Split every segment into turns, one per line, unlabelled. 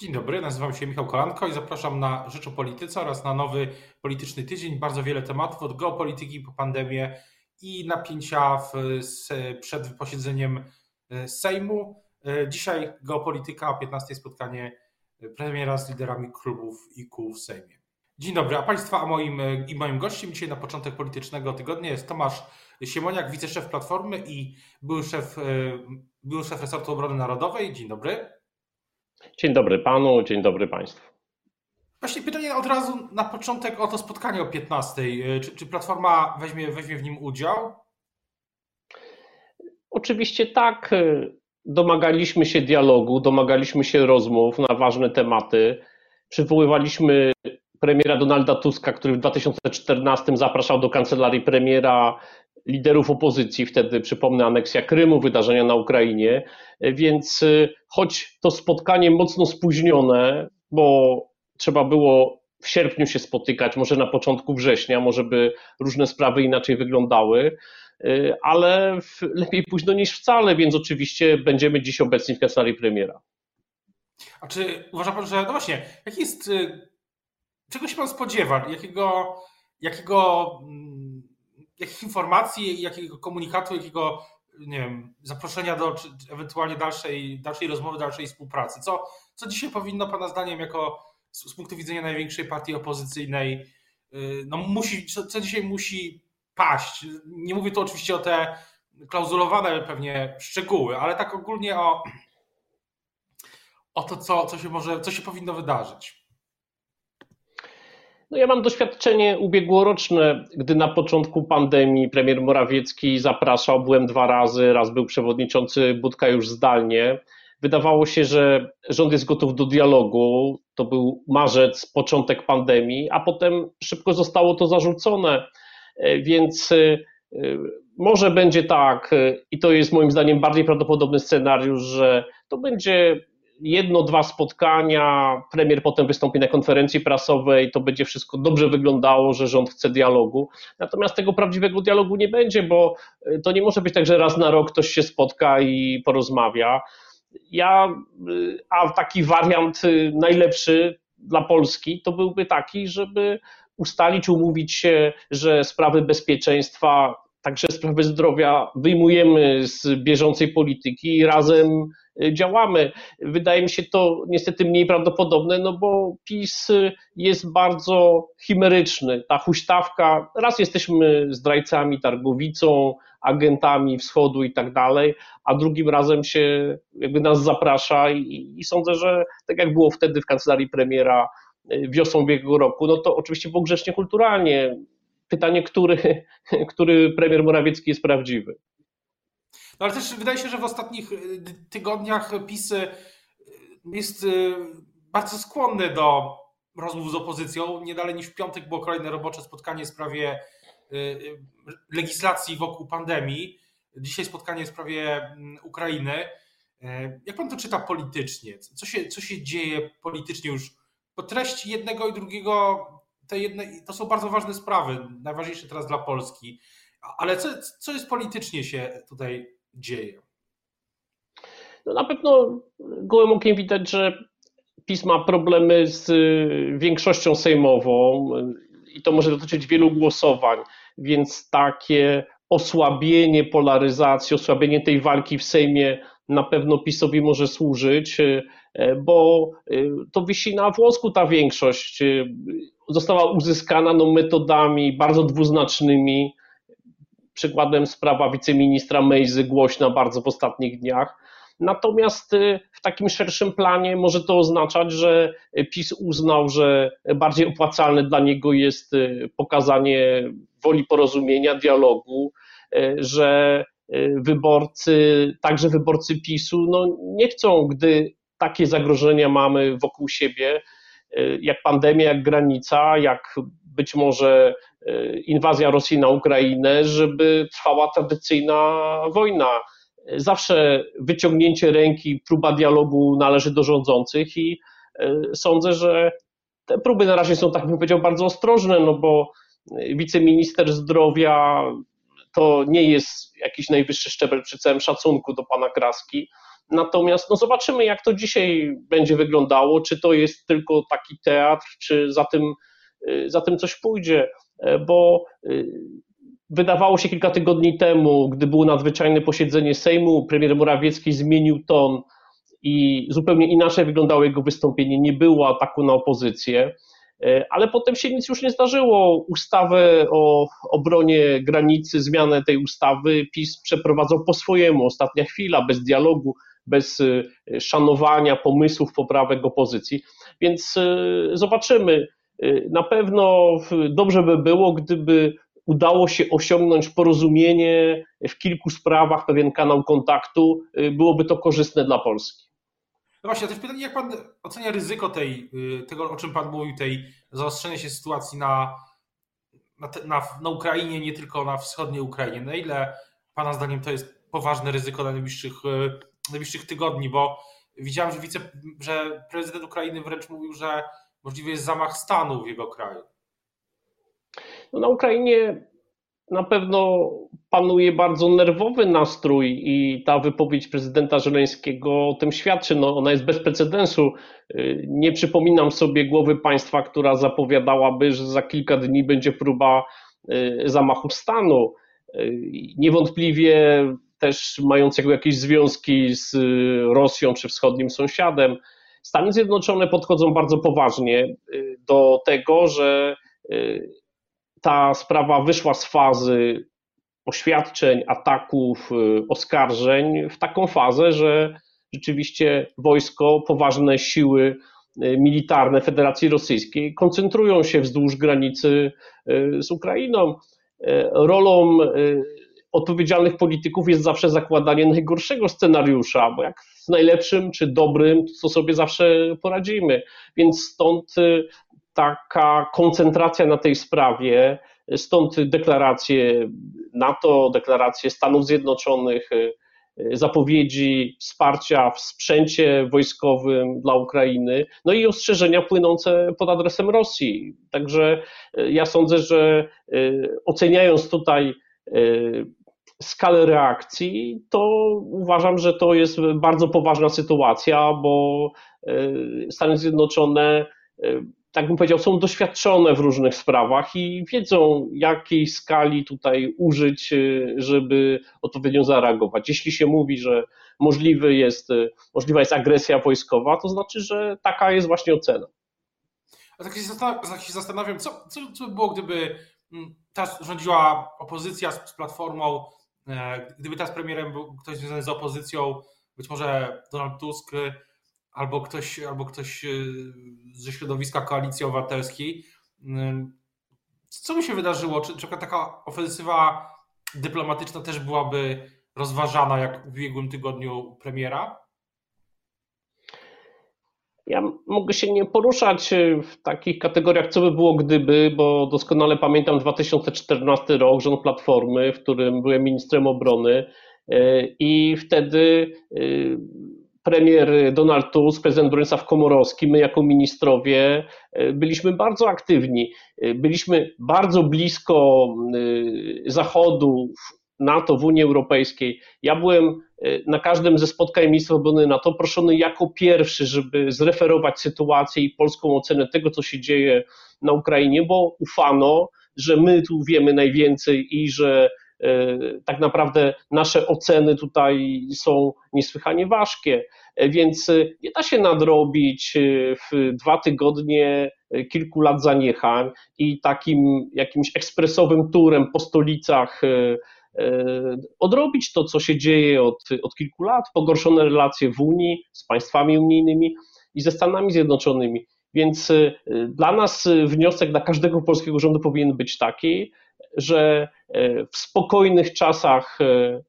Dzień dobry, nazywam się Michał Kolanko i zapraszam na Rzecz o Polityce oraz na nowy polityczny tydzień. Bardzo wiele tematów od geopolityki po pandemię i napięcia w, przed posiedzeniem e, Sejmu. E, dzisiaj geopolityka, o 15 spotkanie premiera z liderami klubów i kół w Sejmie. Dzień dobry, a Państwa, a moim i moim gościem dzisiaj na początek politycznego tygodnia jest Tomasz Siemoniak, wiceszef Platformy i były szef, e, były szef resortu obrony narodowej. Dzień dobry.
Dzień dobry panu, dzień dobry państwu.
Właśnie pytanie od razu na początek o to spotkanie o 15. E, czy, czy Platforma weźmie, weźmie w nim udział?
Oczywiście tak. E, domagaliśmy się dialogu, domagaliśmy się rozmów na ważne tematy. Przywoływaliśmy premiera Donalda Tuska, który w 2014 zapraszał do kancelarii premiera liderów opozycji, wtedy przypomnę aneksja Krymu, wydarzenia na Ukrainie, więc y, choć to spotkanie mocno spóźnione, bo trzeba było w sierpniu się spotykać, może na początku września, może by różne sprawy inaczej wyglądały, y, ale lepiej późno niż wcale, więc oczywiście będziemy dziś obecni w kancelarii premiera.
A czy uważa pan, że no właśnie, jaki jest, y, czego się pan spodziewa, jakiego, jakiego mm, jakich informacji, jakiego komunikatu, jakiego nie wiem, zaproszenia do czy, ewentualnie dalszej, dalszej rozmowy, dalszej współpracy. Co, co dzisiaj powinno Pana zdaniem jako z, z punktu widzenia największej partii opozycyjnej, yy, no musi, co, co dzisiaj musi paść? Nie mówię tu oczywiście o te klauzulowane pewnie szczegóły, ale tak ogólnie o, o to, co, co się może, co się powinno wydarzyć.
No ja mam doświadczenie ubiegłoroczne, gdy na początku pandemii premier Morawiecki zapraszał, byłem dwa razy, raz był przewodniczący Budka już zdalnie. Wydawało się, że rząd jest gotów do dialogu. To był marzec, początek pandemii, a potem szybko zostało to zarzucone. E, więc e, może będzie tak, e, i to jest moim zdaniem bardziej prawdopodobny scenariusz, że to będzie jedno, dwa spotkania, premier potem wystąpi na konferencji prasowej, to będzie wszystko dobrze wyglądało, że rząd chce dialogu. Natomiast tego prawdziwego dialogu nie będzie, bo y, to nie może być tak, że raz na rok ktoś się spotka i porozmawia. Ja, y, a taki wariant y, najlepszy dla Polski to byłby taki, żeby ustalić, umówić się, że sprawy bezpieczeństwa, także sprawy zdrowia wyjmujemy z bieżącej polityki i razem działamy. Wydaje mi się to niestety mniej prawdopodobne, no bo PiS jest bardzo chimeryczny. Ta huśtawka, raz jesteśmy zdrajcami, targowicą, agentami wschodu i tak dalej, a drugim razem się jakby nas zaprasza i, i sądzę, że tak jak było wtedy w kancelarii premiera e, wiosną ubiegłego roku, no to oczywiście było grzecznie kulturalnie. Pytanie, który, który premier Morawiecki jest prawdziwy.
No ale też wydaje się, że w ostatnich y, tygodniach PiS y, jest y, bardzo skłonny do rozmów z opozycją. Nie dalej niż w piątek było kolejne robocze spotkanie w sprawie legislacji wokół pandemii. Dzisiaj spotkanie w sprawie mm, Ukrainy. Jak pan to czyta politycznie? Co się, co się dzieje politycznie już? Po treści jednego i drugiego, te jedne, to są bardzo ważne sprawy, najważniejsze teraz dla Polski. Ale co, co jest politycznie się tutaj dzieje?
No na pewno gołym okiem widać, że PiS ma problemy z y, większością sejmową y, i to może dotyczyć wielu głosowań, więc takie osłabienie polaryzacji, osłabienie tej walki w Sejmie na pewno PiSowi może służyć, y, bo to wisi na włosku ta większość. Została uzyskana no, metodami bardzo dwuznacznymi, Przykładem sprawa wiceministra Mejzy głośna bardzo w ostatnich dniach. Natomiast y, w takim szerszym planie może to oznaczać, że PiS uznał, że bardziej opłacalne dla niego jest y, pokazanie woli porozumienia, dialogu, y, że wyborcy, także wyborcy PiSu, no nie chcą, gdy takie zagrożenia mamy wokół siebie, jak pandemia, jak granica, jak być może e, inwazja Rosji na Ukrainę, żeby trwała tradycyjna wojna. Zawsze wyciągnięcie ręki, próba dialogu należy do rządzących i e, sądzę, że te próby na razie są, tak bym powiedział, bardzo ostrożne, no bo wiceminister zdrowia to nie jest jakiś najwyższy szczebel przy całym szacunku do pana Kraski. Natomiast no zobaczymy, jak to dzisiaj będzie wyglądało, czy to jest tylko taki teatr, czy za tym, za tym coś pójdzie, bo wydawało się kilka tygodni temu, gdy było nadzwyczajne posiedzenie Sejmu, premier Morawiecki zmienił ton i zupełnie inaczej wyglądało jego wystąpienie. Nie było ataku na opozycję, e, ale potem się nic już nie zdarzyło. Ustawę o obronie granicy, zmianę tej ustawy PiS przeprowadzał po swojemu. Ostatnia chwila, bez dialogu, bez e, szanowania pomysłów, poprawek opozycji. Więc e, zobaczymy. Na pewno dobrze by było, gdyby udało się osiągnąć porozumienie w kilku sprawach, pewien kanał kontaktu, byłoby to korzystne dla Polski.
No właśnie, też pytanie, jak pan ocenia ryzyko tej, y, tego, o czym pan mówił, tej zaostrzenia się sytuacji na, na, na, na Ukrainie, nie tylko na wschodniej Ukrainie. Na ile pana zdaniem to jest poważne ryzyko na najbliższych, y, najbliższych tygodni, bo widziałem, że, wice, że prezydent Ukrainy wręcz mówił, że możliwy jest zamach stanu w jego kraju.
No na Ukrainie na pewno panuje bardzo nerwowy nastrój i ta wypowiedź prezydenta Żeleńskiego o tym świadczy. No, ona jest bez precedensu. Nie przypominam sobie głowy państwa, która zapowiadałaby, że za kilka dni będzie próba y, zamachu stanu. Y, niewątpliwie też mającego jakieś związki z Rosją czy wschodnim sąsiadem. Stany Zjednoczone podchodzą bardzo poważnie y, do tego, że ta sprawa wyszła z fazy oświadczeń, ataków, y, oskarżeń w taką fazę, że rzeczywiście wojsko, poważne siły y, militarne Federacji Rosyjskiej koncentrują się wzdłuż granicy y, z Ukrainą. Rolą odpowiedzialnych polityków jest zawsze zakładanie najgorszego scenariusza, bo jak w najlepszym czy dobrym, to sobie zawsze poradzimy. Więc stąd taka koncentracja na tej sprawie, stąd deklaracje NATO, deklaracje Stanów Zjednoczonych, y, zapowiedzi wsparcia w sprzęcie wojskowym dla Ukrainy, no i ostrzeżenia płynące pod adresem Rosji. Także y, ja sądzę, że y, oceniając tutaj skalę reakcji, to uważam, że to jest bardzo poważna sytuacja, bo Stany Zjednoczone tak bym powiedział, są doświadczone w różnych sprawach i wiedzą, jakiej skali tutaj użyć, y, żeby odpowiednio zareagować. Jeśli się mówi, że możliwy jest, możliwa jest agresja wojskowa, to znaczy, że taka jest właśnie ocena.
A tak się zastanawiam, co, co, co by było, gdyby mm, teraz rządziła opozycja z, z Platformą, e, gdyby teraz premierem był ktoś związany z opozycją, być może Donald Tusk, albo ktoś, albo ktoś y, ze środowiska koalicji obywatelskiej. Co by się wydarzyło? Czy, czy taka ofensywa dyplomatyczna też byłaby rozważana jak w ubiegłym tygodniu premiera?
Ja mogę się nie poruszać w takich kategoriach, co by było gdyby, bo doskonale pamiętam 2014 rok, rząd Platformy, w którym byłem ministrem obrony y, i wtedy premier Donald Tusk, prezydent Bronisław Komorowski, my jako ministrowie byliśmy bardzo aktywni. Byliśmy bardzo blisko Zachodu, NATO, w Unii Europejskiej. Ja byłem na każdym ze spotkań ministrów obrony NATO proszony jako pierwszy, żeby zreferować sytuację i polską ocenę tego, co się dzieje na Ukrainie, bo ufano, że my tu wiemy najwięcej i że tak naprawdę nasze oceny tutaj są niesłychanie ważkie. E, więc e, nie da się nadrobić e, w dwa tygodnie kilku lat zaniechań i takim jakimś ekspresowym turem po stolicach odrobić to, co się dzieje od, od kilku lat, pogorszone relacje w Unii z państwami unijnymi i ze Stanami Zjednoczonymi. Więc dla nas wniosek dla każdego polskiego rządu powinien być taki, że e, w spokojnych czasach e,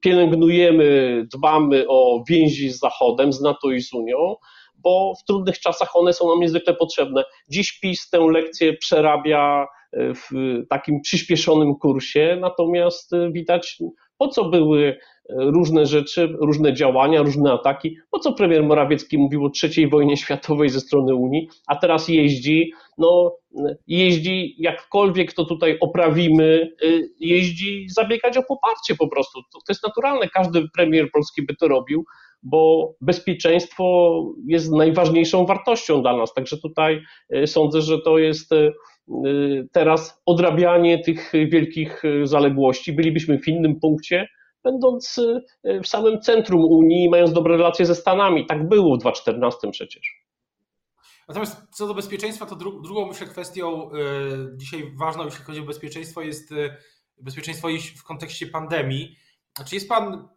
pielęgnujemy, dbamy o więzi z Zachodem, z NATO i z Unią, bo w trudnych czasach one są nam niezwykle potrzebne. Dziś PiS tę lekcję przerabia e, w takim przyspieszonym kursie, natomiast widać, po co były różne rzeczy, różne działania, różne ataki. Po co premier Morawiecki mówił o trzeciej wojnie światowej ze strony Unii, a teraz jeździ, no jeździ jakkolwiek to tutaj oprawimy, jeździ zabiegać o poparcie po prostu. To, to jest naturalne, każdy premier polski by to robił, bo bezpieczeństwo jest najważniejszą wartością dla nas. Także tutaj sądzę, że to jest teraz odrabianie tych wielkich zaległości. Bylibyśmy w innym punkcie, będąc w samym centrum Unii, mając dobre relacje ze Stanami. Tak było w 2014 przecież.
Natomiast co do bezpieczeństwa, to dru drugą myślę kwestią y, dzisiaj ważną, jeśli chodzi o bezpieczeństwo, jest y, bezpieczeństwo w kontekście pandemii. Czy jest Pan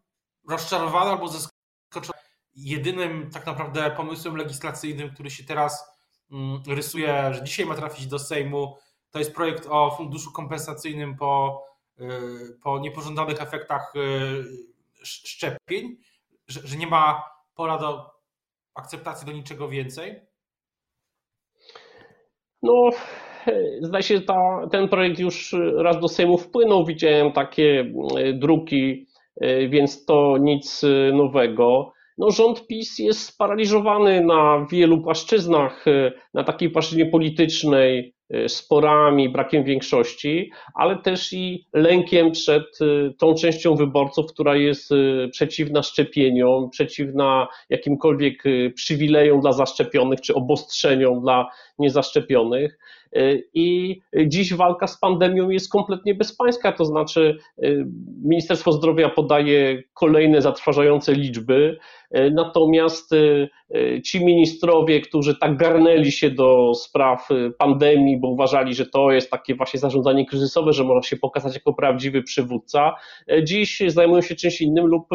rozczarowany albo zaskoczony jedynym tak naprawdę pomysłem legislacyjnym, który się teraz y, rysuje, że dzisiaj ma trafić do Sejmu? To jest projekt o funduszu kompensacyjnym po, po niepożądanych efektach szczepień, że, że nie ma pola do akceptacji do niczego więcej?
No, zdaje się, ta, ten projekt już raz do Sejmu wpłynął. Widziałem takie e, druki, więc to nic nowego. No, rząd PiS jest sparaliżowany na wielu płaszczyznach, na takiej płaszczyźnie politycznej, Y, sporami, brakiem większości, ale też i lękiem przed y, tą częścią wyborców, która jest y, przeciwna szczepieniom, przeciwna jakimkolwiek przywilejom dla zaszczepionych czy obostrzeniom dla niezaszczepionych. I dziś walka z pandemią jest kompletnie bezpańska, to znaczy Ministerstwo Zdrowia podaje kolejne zatrważające liczby, natomiast ci ministrowie, którzy tak garnęli się do spraw pandemii, bo uważali, że to jest takie właśnie zarządzanie kryzysowe, że można się pokazać jako prawdziwy przywódca, dziś zajmują się czymś innym lub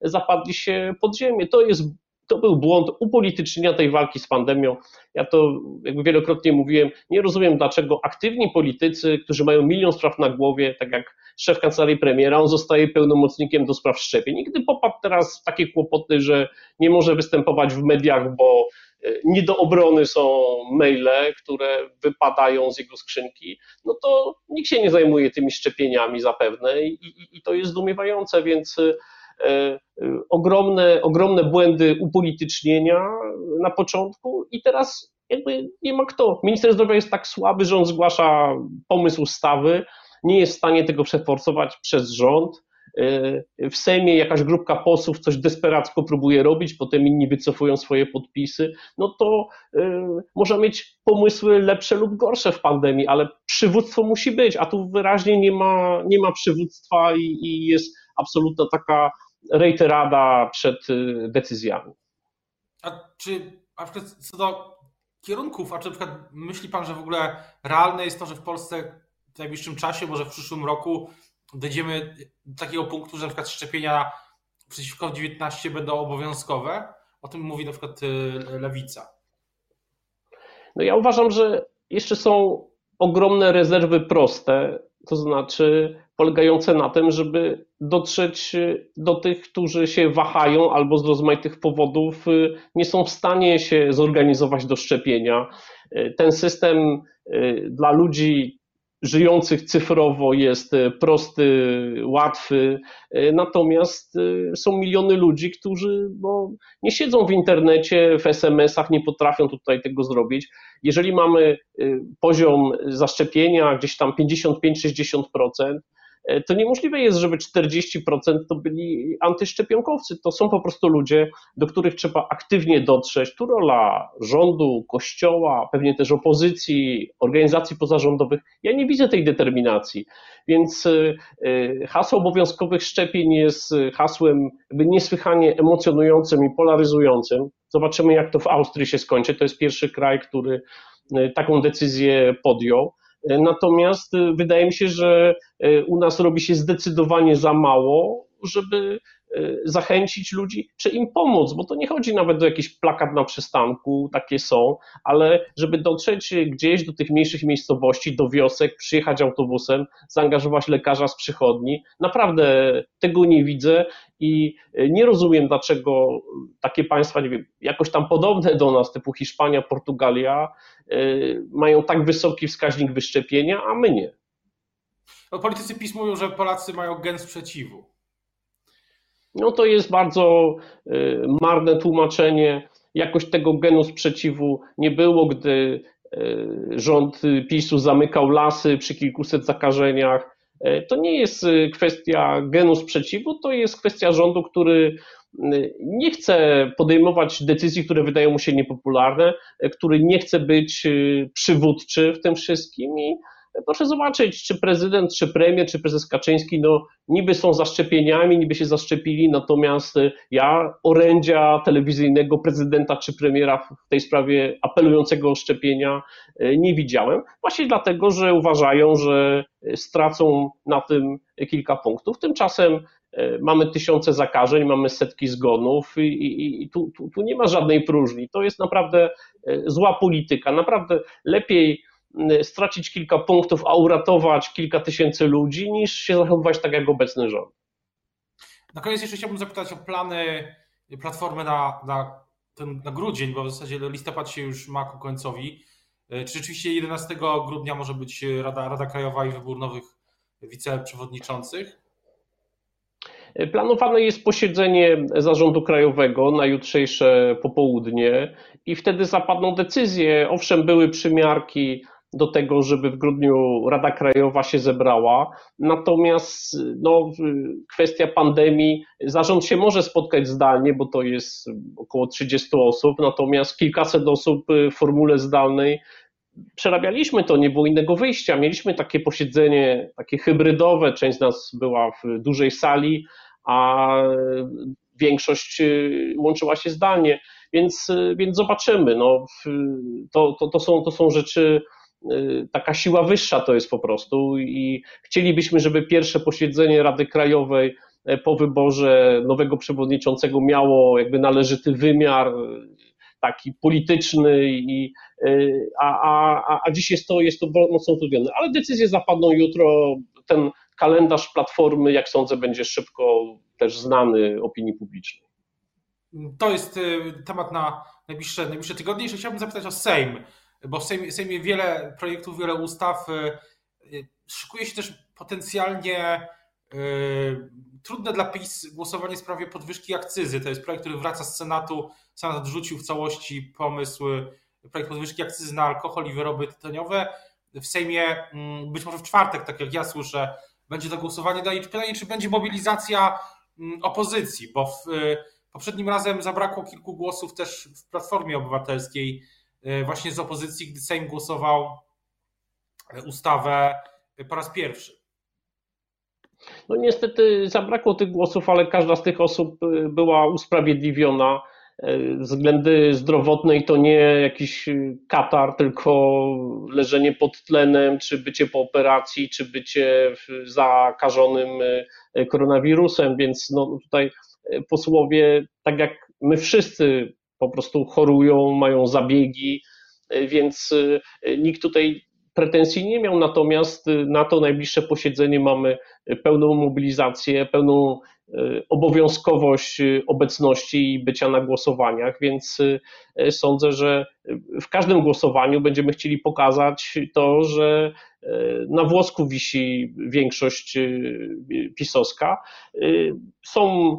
zapadli się pod ziemię. To jest to był błąd upolitycznienia tej walki z pandemią. Ja to jakby wielokrotnie mówiłem, nie rozumiem dlaczego aktywni politycy, którzy mają milion spraw na głowie, tak jak szef kancelarii premiera, on zostaje pełnomocnikiem do spraw szczepień. Nigdy popadł teraz w takie kłopoty, że nie może występować w mediach, bo e, nie do obrony są maile, które wypadają z jego skrzynki, no to nikt się nie zajmuje tymi szczepieniami zapewne i, i, i to jest zdumiewające, więc E, ogromne, ogromne błędy upolitycznienia na początku i teraz jakby nie ma kto. Minister zdrowia jest tak słaby, że on zgłasza pomysł ustawy, nie jest w stanie tego przeforsować przez rząd. E, w Sejmie jakaś grupka posłów coś desperacko próbuje robić, potem inni wycofują swoje podpisy. No to można mieć pomysły lepsze lub gorsze w pandemii, ale przywództwo musi być, a tu wyraźnie nie ma, nie ma przywództwa i, i jest absolutna taka reiterada przed y, decyzjami.
A czy na przykład co do kierunków, a czy na przykład myśli Pan, że w ogóle realne jest to, że w Polsce w najbliższym czasie, może w przyszłym roku dojdziemy do takiego punktu, że na przykład szczepienia przeciwko 19 będą obowiązkowe? O tym mówi na przykład y, Lewica.
No ja uważam, że jeszcze są ogromne rezerwy proste, to znaczy polegające na tym, żeby dotrzeć y, do tych, którzy się wahają albo z rozmaitych powodów y, nie są w stanie się zorganizować do szczepienia. Y, ten system dla ludzi żyjących cyfrowo jest prosty, łatwy, natomiast są miliony ludzi, którzy no, nie siedzą w internecie, w SMS-ach, nie potrafią tutaj tego zrobić. Jeżeli mamy poziom zaszczepienia gdzieś tam 55-60%, E, to niemożliwe jest, żeby 40% to byli antyszczepionkowcy. To są po prostu ludzie, do których trzeba aktywnie dotrzeć. Tu rola rządu, kościoła, pewnie też opozycji, organizacji pozarządowych. Ja nie widzę tej determinacji. Więc e, e, hasło obowiązkowych szczepień jest hasłem niesłychanie emocjonującym i polaryzującym. Zobaczymy, jak to w Austrii się skończy. To jest pierwszy kraj, który taką decyzję podjął. Natomiast y, wydaje mi się, że y, u nas robi się zdecydowanie za mało, żeby zachęcić ludzi, czy im pomóc, bo to nie chodzi nawet o jakiś plakat na przystanku, takie są, ale żeby dotrzeć gdzieś do tych mniejszych miejscowości, do wiosek, przyjechać autobusem, zaangażować lekarza z przychodni. Naprawdę tego nie widzę i nie rozumiem, dlaczego takie państwa, nie wiem, jakoś tam podobne do nas, typu Hiszpania, Portugalia, mają tak wysoki wskaźnik wyszczepienia, a my nie.
No, politycy PiS mówią, że Polacy mają gen sprzeciwu.
No to jest bardzo y, marne tłumaczenie. Jakoś tego genu sprzeciwu nie było, gdy y, rząd PiSu zamykał lasy przy kilkuset zakażeniach. Y, to nie jest kwestia genu sprzeciwu, to jest kwestia rządu, który nie chce podejmować decyzji, które wydają mu się niepopularne, który nie chce być przywódczy w tym wszystkim i Proszę zobaczyć, czy prezydent, czy premier, czy prezes Kaczyński, no niby są zaszczepieniami, niby się zaszczepili, natomiast ja orędzia telewizyjnego prezydenta czy premiera w tej sprawie apelującego o szczepienia e, nie widziałem. Właśnie dlatego, że uważają, że stracą na tym kilka punktów. Tymczasem mamy tysiące zakażeń, mamy setki zgonów i, i, i tu, tu, tu nie ma żadnej próżni. To jest naprawdę zła polityka. Naprawdę lepiej Y, stracić kilka punktów, a uratować kilka tysięcy ludzi, niż się zachowywać tak jak obecny rząd.
Na koniec jeszcze chciałbym zapytać o plany Platformy na, na, ten, na grudzień, bo w zasadzie listopad się już ma ku końcowi. Y, czy rzeczywiście 11 grudnia może być Rada, Rada Krajowa i wybór nowych wiceprzewodniczących?
Planowane jest posiedzenie zarządu krajowego na jutrzejsze popołudnie i wtedy zapadną decyzje. Owszem, były przymiarki do tego, żeby w grudniu Rada Krajowa się zebrała. Natomiast no, kwestia pandemii, zarząd się może spotkać zdalnie, bo to jest około 30 osób, natomiast kilkaset osób w formule zdalnej przerabialiśmy to, nie było innego wyjścia. Mieliśmy takie posiedzenie, takie hybrydowe, część z nas była w dużej sali, a większość łączyła się zdalnie, więc, więc zobaczymy. No, to, to, to, są, to są rzeczy Y, taka siła wyższa to jest po prostu i chcielibyśmy, żeby pierwsze posiedzenie Rady Krajowej e, po wyborze nowego przewodniczącego miało jakby należyty wymiar e, taki polityczny, i, e, a, a, a dziś jest to, jest to mocno utrudnione. Ale decyzje zapadną jutro. Ten kalendarz Platformy, jak sądzę, będzie szybko też znany opinii publicznej.
To jest temat na najbliższe, najbliższe tygodnie. Jeszcze chciałbym zapytać o Sejm bo w Sejmie, Sejmie wiele projektów, wiele ustaw. Y, y, szykuje się też potencjalnie y, trudne dla PiS głosowanie w sprawie podwyżki akcyzy. To jest projekt, który wraca z Senatu. Senat odrzucił w całości pomysł projekt podwyżki akcyzy na alkohol i wyroby tytoniowe. W Sejmie mm, być może w czwartek, tak jak ja słyszę, będzie to głosowanie. No i pytanie, czy będzie mobilizacja mm, opozycji, bo w, poprzednim razem zabrakło kilku głosów też w Platformie Obywatelskiej właśnie z opozycji, gdy Sejm głosował e, ustawę po raz pierwszy.
No niestety zabrakło tych głosów, ale każda z tych osób e, była usprawiedliwiona. Względy zdrowotne i to nie jakiś katar, tylko leżenie pod tlenem, czy bycie po operacji, czy bycie zakażonym koronawirusem, więc no tutaj posłowie, tak jak my wszyscy po prostu chorują, mają zabiegi, e, więc e, nikt tutaj pretensji nie miał, natomiast e, na to najbliższe posiedzenie mamy pełną mobilizację, pełną obowiązkowość obecności i bycia na głosowaniach, więc sądzę, że w każdym głosowaniu będziemy chcieli pokazać to, że na włosku wisi większość pisowska. Są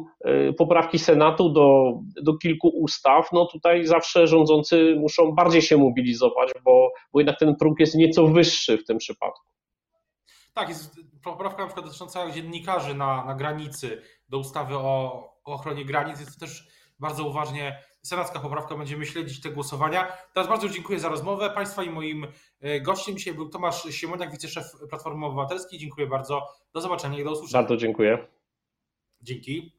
poprawki Senatu do, do kilku ustaw. No tutaj zawsze rządzący muszą bardziej się mobilizować, bo, bo jednak ten próg jest nieco wyższy w tym przypadku.
Tak, jest poprawka na przykład dotycząca dziennikarzy na, na granicy do ustawy o, ochronie granic. Jest to też bardzo uważnie senacka poprawka, będziemy śledzić te głosowania. Teraz bardzo dziękuję za rozmowę. Państwa i moim e, gościem dzisiaj był Tomasz Siemoniak, wiceszef Platformy Obywatelskiej. Dziękuję bardzo. Do zobaczenia i do usłyszenia.
Bardzo dziękuję.
Dzięki.